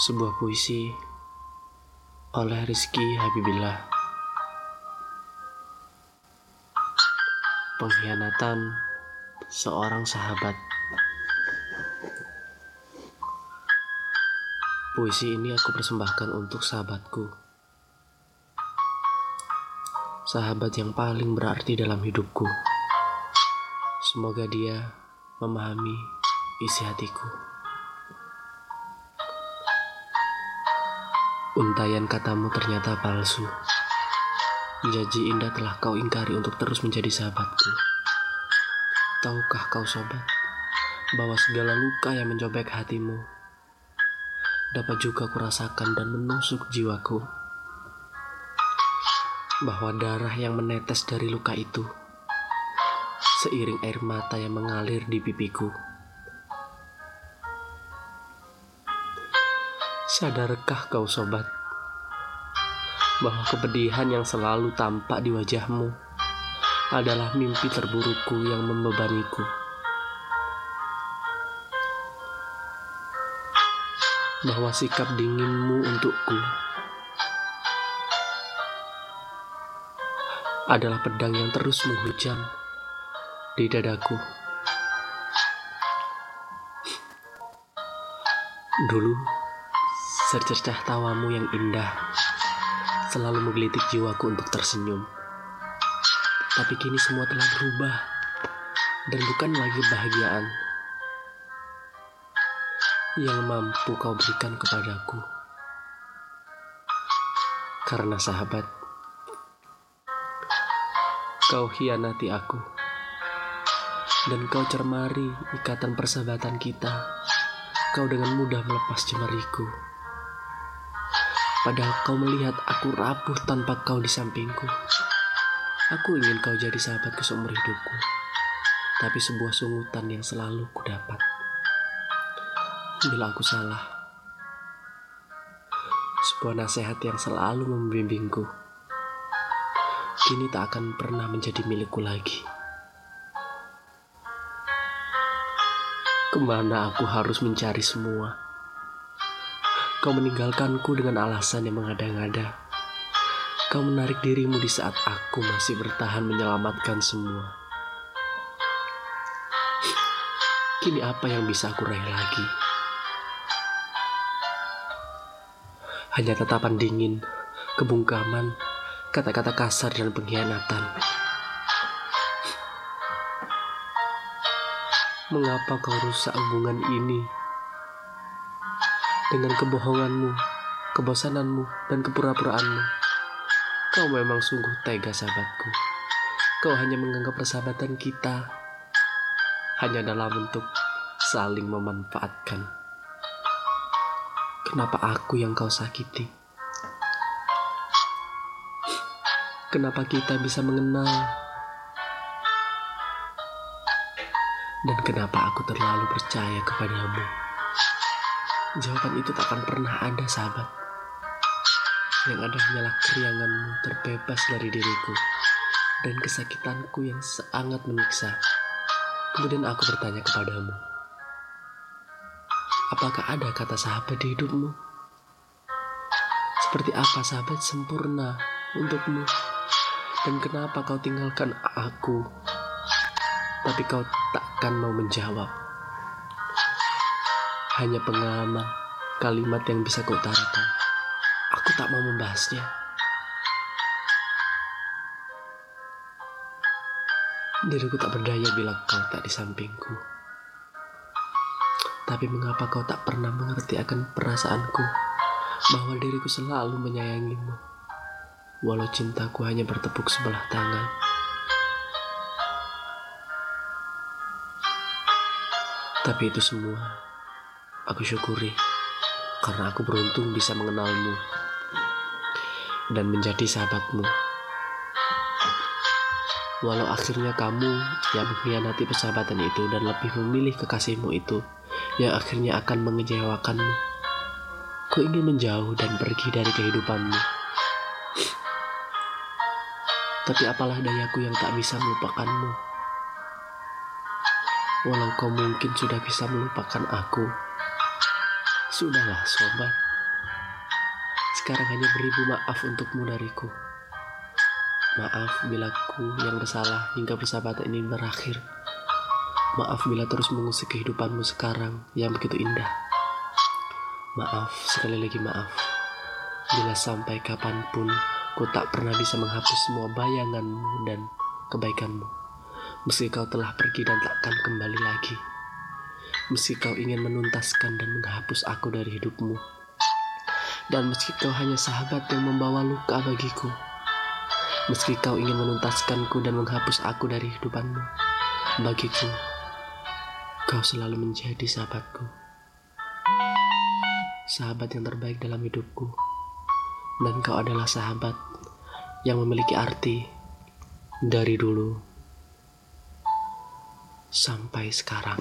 Sebuah puisi oleh Rizky Habibillah Pengkhianatan seorang sahabat. Puisi ini aku persembahkan untuk sahabatku. Sahabat yang paling berarti dalam hidupku. Semoga dia memahami isi hatiku. Untayan katamu ternyata palsu. Janji indah telah kau ingkari untuk terus menjadi sahabatku. Tahukah kau sobat, bahwa segala luka yang mencobek hatimu dapat juga kurasakan dan menusuk jiwaku. Bahwa darah yang menetes dari luka itu seiring air mata yang mengalir di pipiku. Sadarkah kau sobat bahwa kepedihan yang selalu tampak di wajahmu adalah mimpi terburukku yang membebaniku. Bahwa sikap dinginmu untukku adalah pedang yang terus menghujam di dadaku. Dulu, secercah tawamu yang indah selalu menggelitik jiwaku untuk tersenyum. Tapi kini semua telah berubah dan bukan lagi kebahagiaan yang mampu kau berikan kepadaku. Karena sahabat, kau hianati aku dan kau cermari ikatan persahabatan kita, kau dengan mudah melepas cemariku. Padahal kau melihat aku rapuh tanpa kau di sampingku. Aku ingin kau jadi sahabatku seumur hidupku, tapi sebuah sungutan yang selalu ku dapat. Bila aku salah, sebuah nasihat yang selalu membimbingku, kini tak akan pernah menjadi milikku lagi. Ke mana aku harus mencari semua? Kau meninggalkanku dengan alasan yang mengada-ngada. Kau menarik dirimu di saat aku masih bertahan menyelamatkan semua. Kini apa yang bisa aku raih lagi? Hanya tatapan dingin, kebungkaman, kata-kata kasar dan pengkhianatan. Mengapa kau rusak hubungan ini? Dengan kebohonganmu, kebosananmu, dan kepura-puraanmu. Kau memang sungguh tega sahabatku. Kau hanya menganggap persahabatan kita hanya dalam bentuk saling memanfaatkan. Kenapa aku yang kau sakiti? Kenapa kita bisa mengenal Dan kenapa aku terlalu percaya kepadamu? Jawaban itu tak akan pernah ada, sahabat. Yang ada hanyalah kerianganmu terbebas dari diriku dan kesakitanku yang sangat menyiksa. Kemudian aku bertanya kepadamu, apakah ada kata sahabat di hidupmu? Seperti apa sahabat sempurna untukmu? Dan kenapa kau tinggalkan aku tapi kau takkan mau menjawab. Hanya pengalaman kalimat yang bisa kau utarakan. Aku tak mau membahasnya. Diriku tak berdaya bila kau tak di sampingku. Tapi mengapa kau tak pernah mengerti akan perasaanku bahwa diriku selalu menyayangimu, walau cintaku hanya bertepuk sebelah tangan. Tapi itu semua aku syukuri karena aku beruntung bisa mengenalmu dan menjadi sahabatmu. Walau akhirnya kamu yang mengkhianati persahabatan itu dan lebih memilih kekasihmu itu yang akhirnya akan mengecewakanmu. Ku ingin menjauh dan pergi dari kehidupanmu. Tapi apalah dayaku yang tak bisa melupakanmu. Walau kau mungkin sudah bisa melupakan aku, sudahlah sobat. sekarang hanya beribu maaf untukmu dariku. Maaf bila ku yang bersalah hingga persahabatan ini berakhir. Maaf bila terus mengusik kehidupanmu sekarang yang begitu indah. Maaf, sekali lagi maaf. Bila sampai kapan pun ku tak pernah bisa menghapus semua bayanganmu dan kebaikanmu. Meski kau telah pergi dan takkan kembali lagi. Meski kau ingin menuntaskan dan menghapus aku dari hidupmu. Dan meski kau hanya sahabat yang membawa luka bagiku. Meski kau ingin menuntaskanku dan menghapus aku dari hidupanmu. Bagiku, kau selalu menjadi sahabatku sahabat yang terbaik dalam hidupku. Dan kau adalah sahabat yang memiliki arti dari dulu sampai sekarang.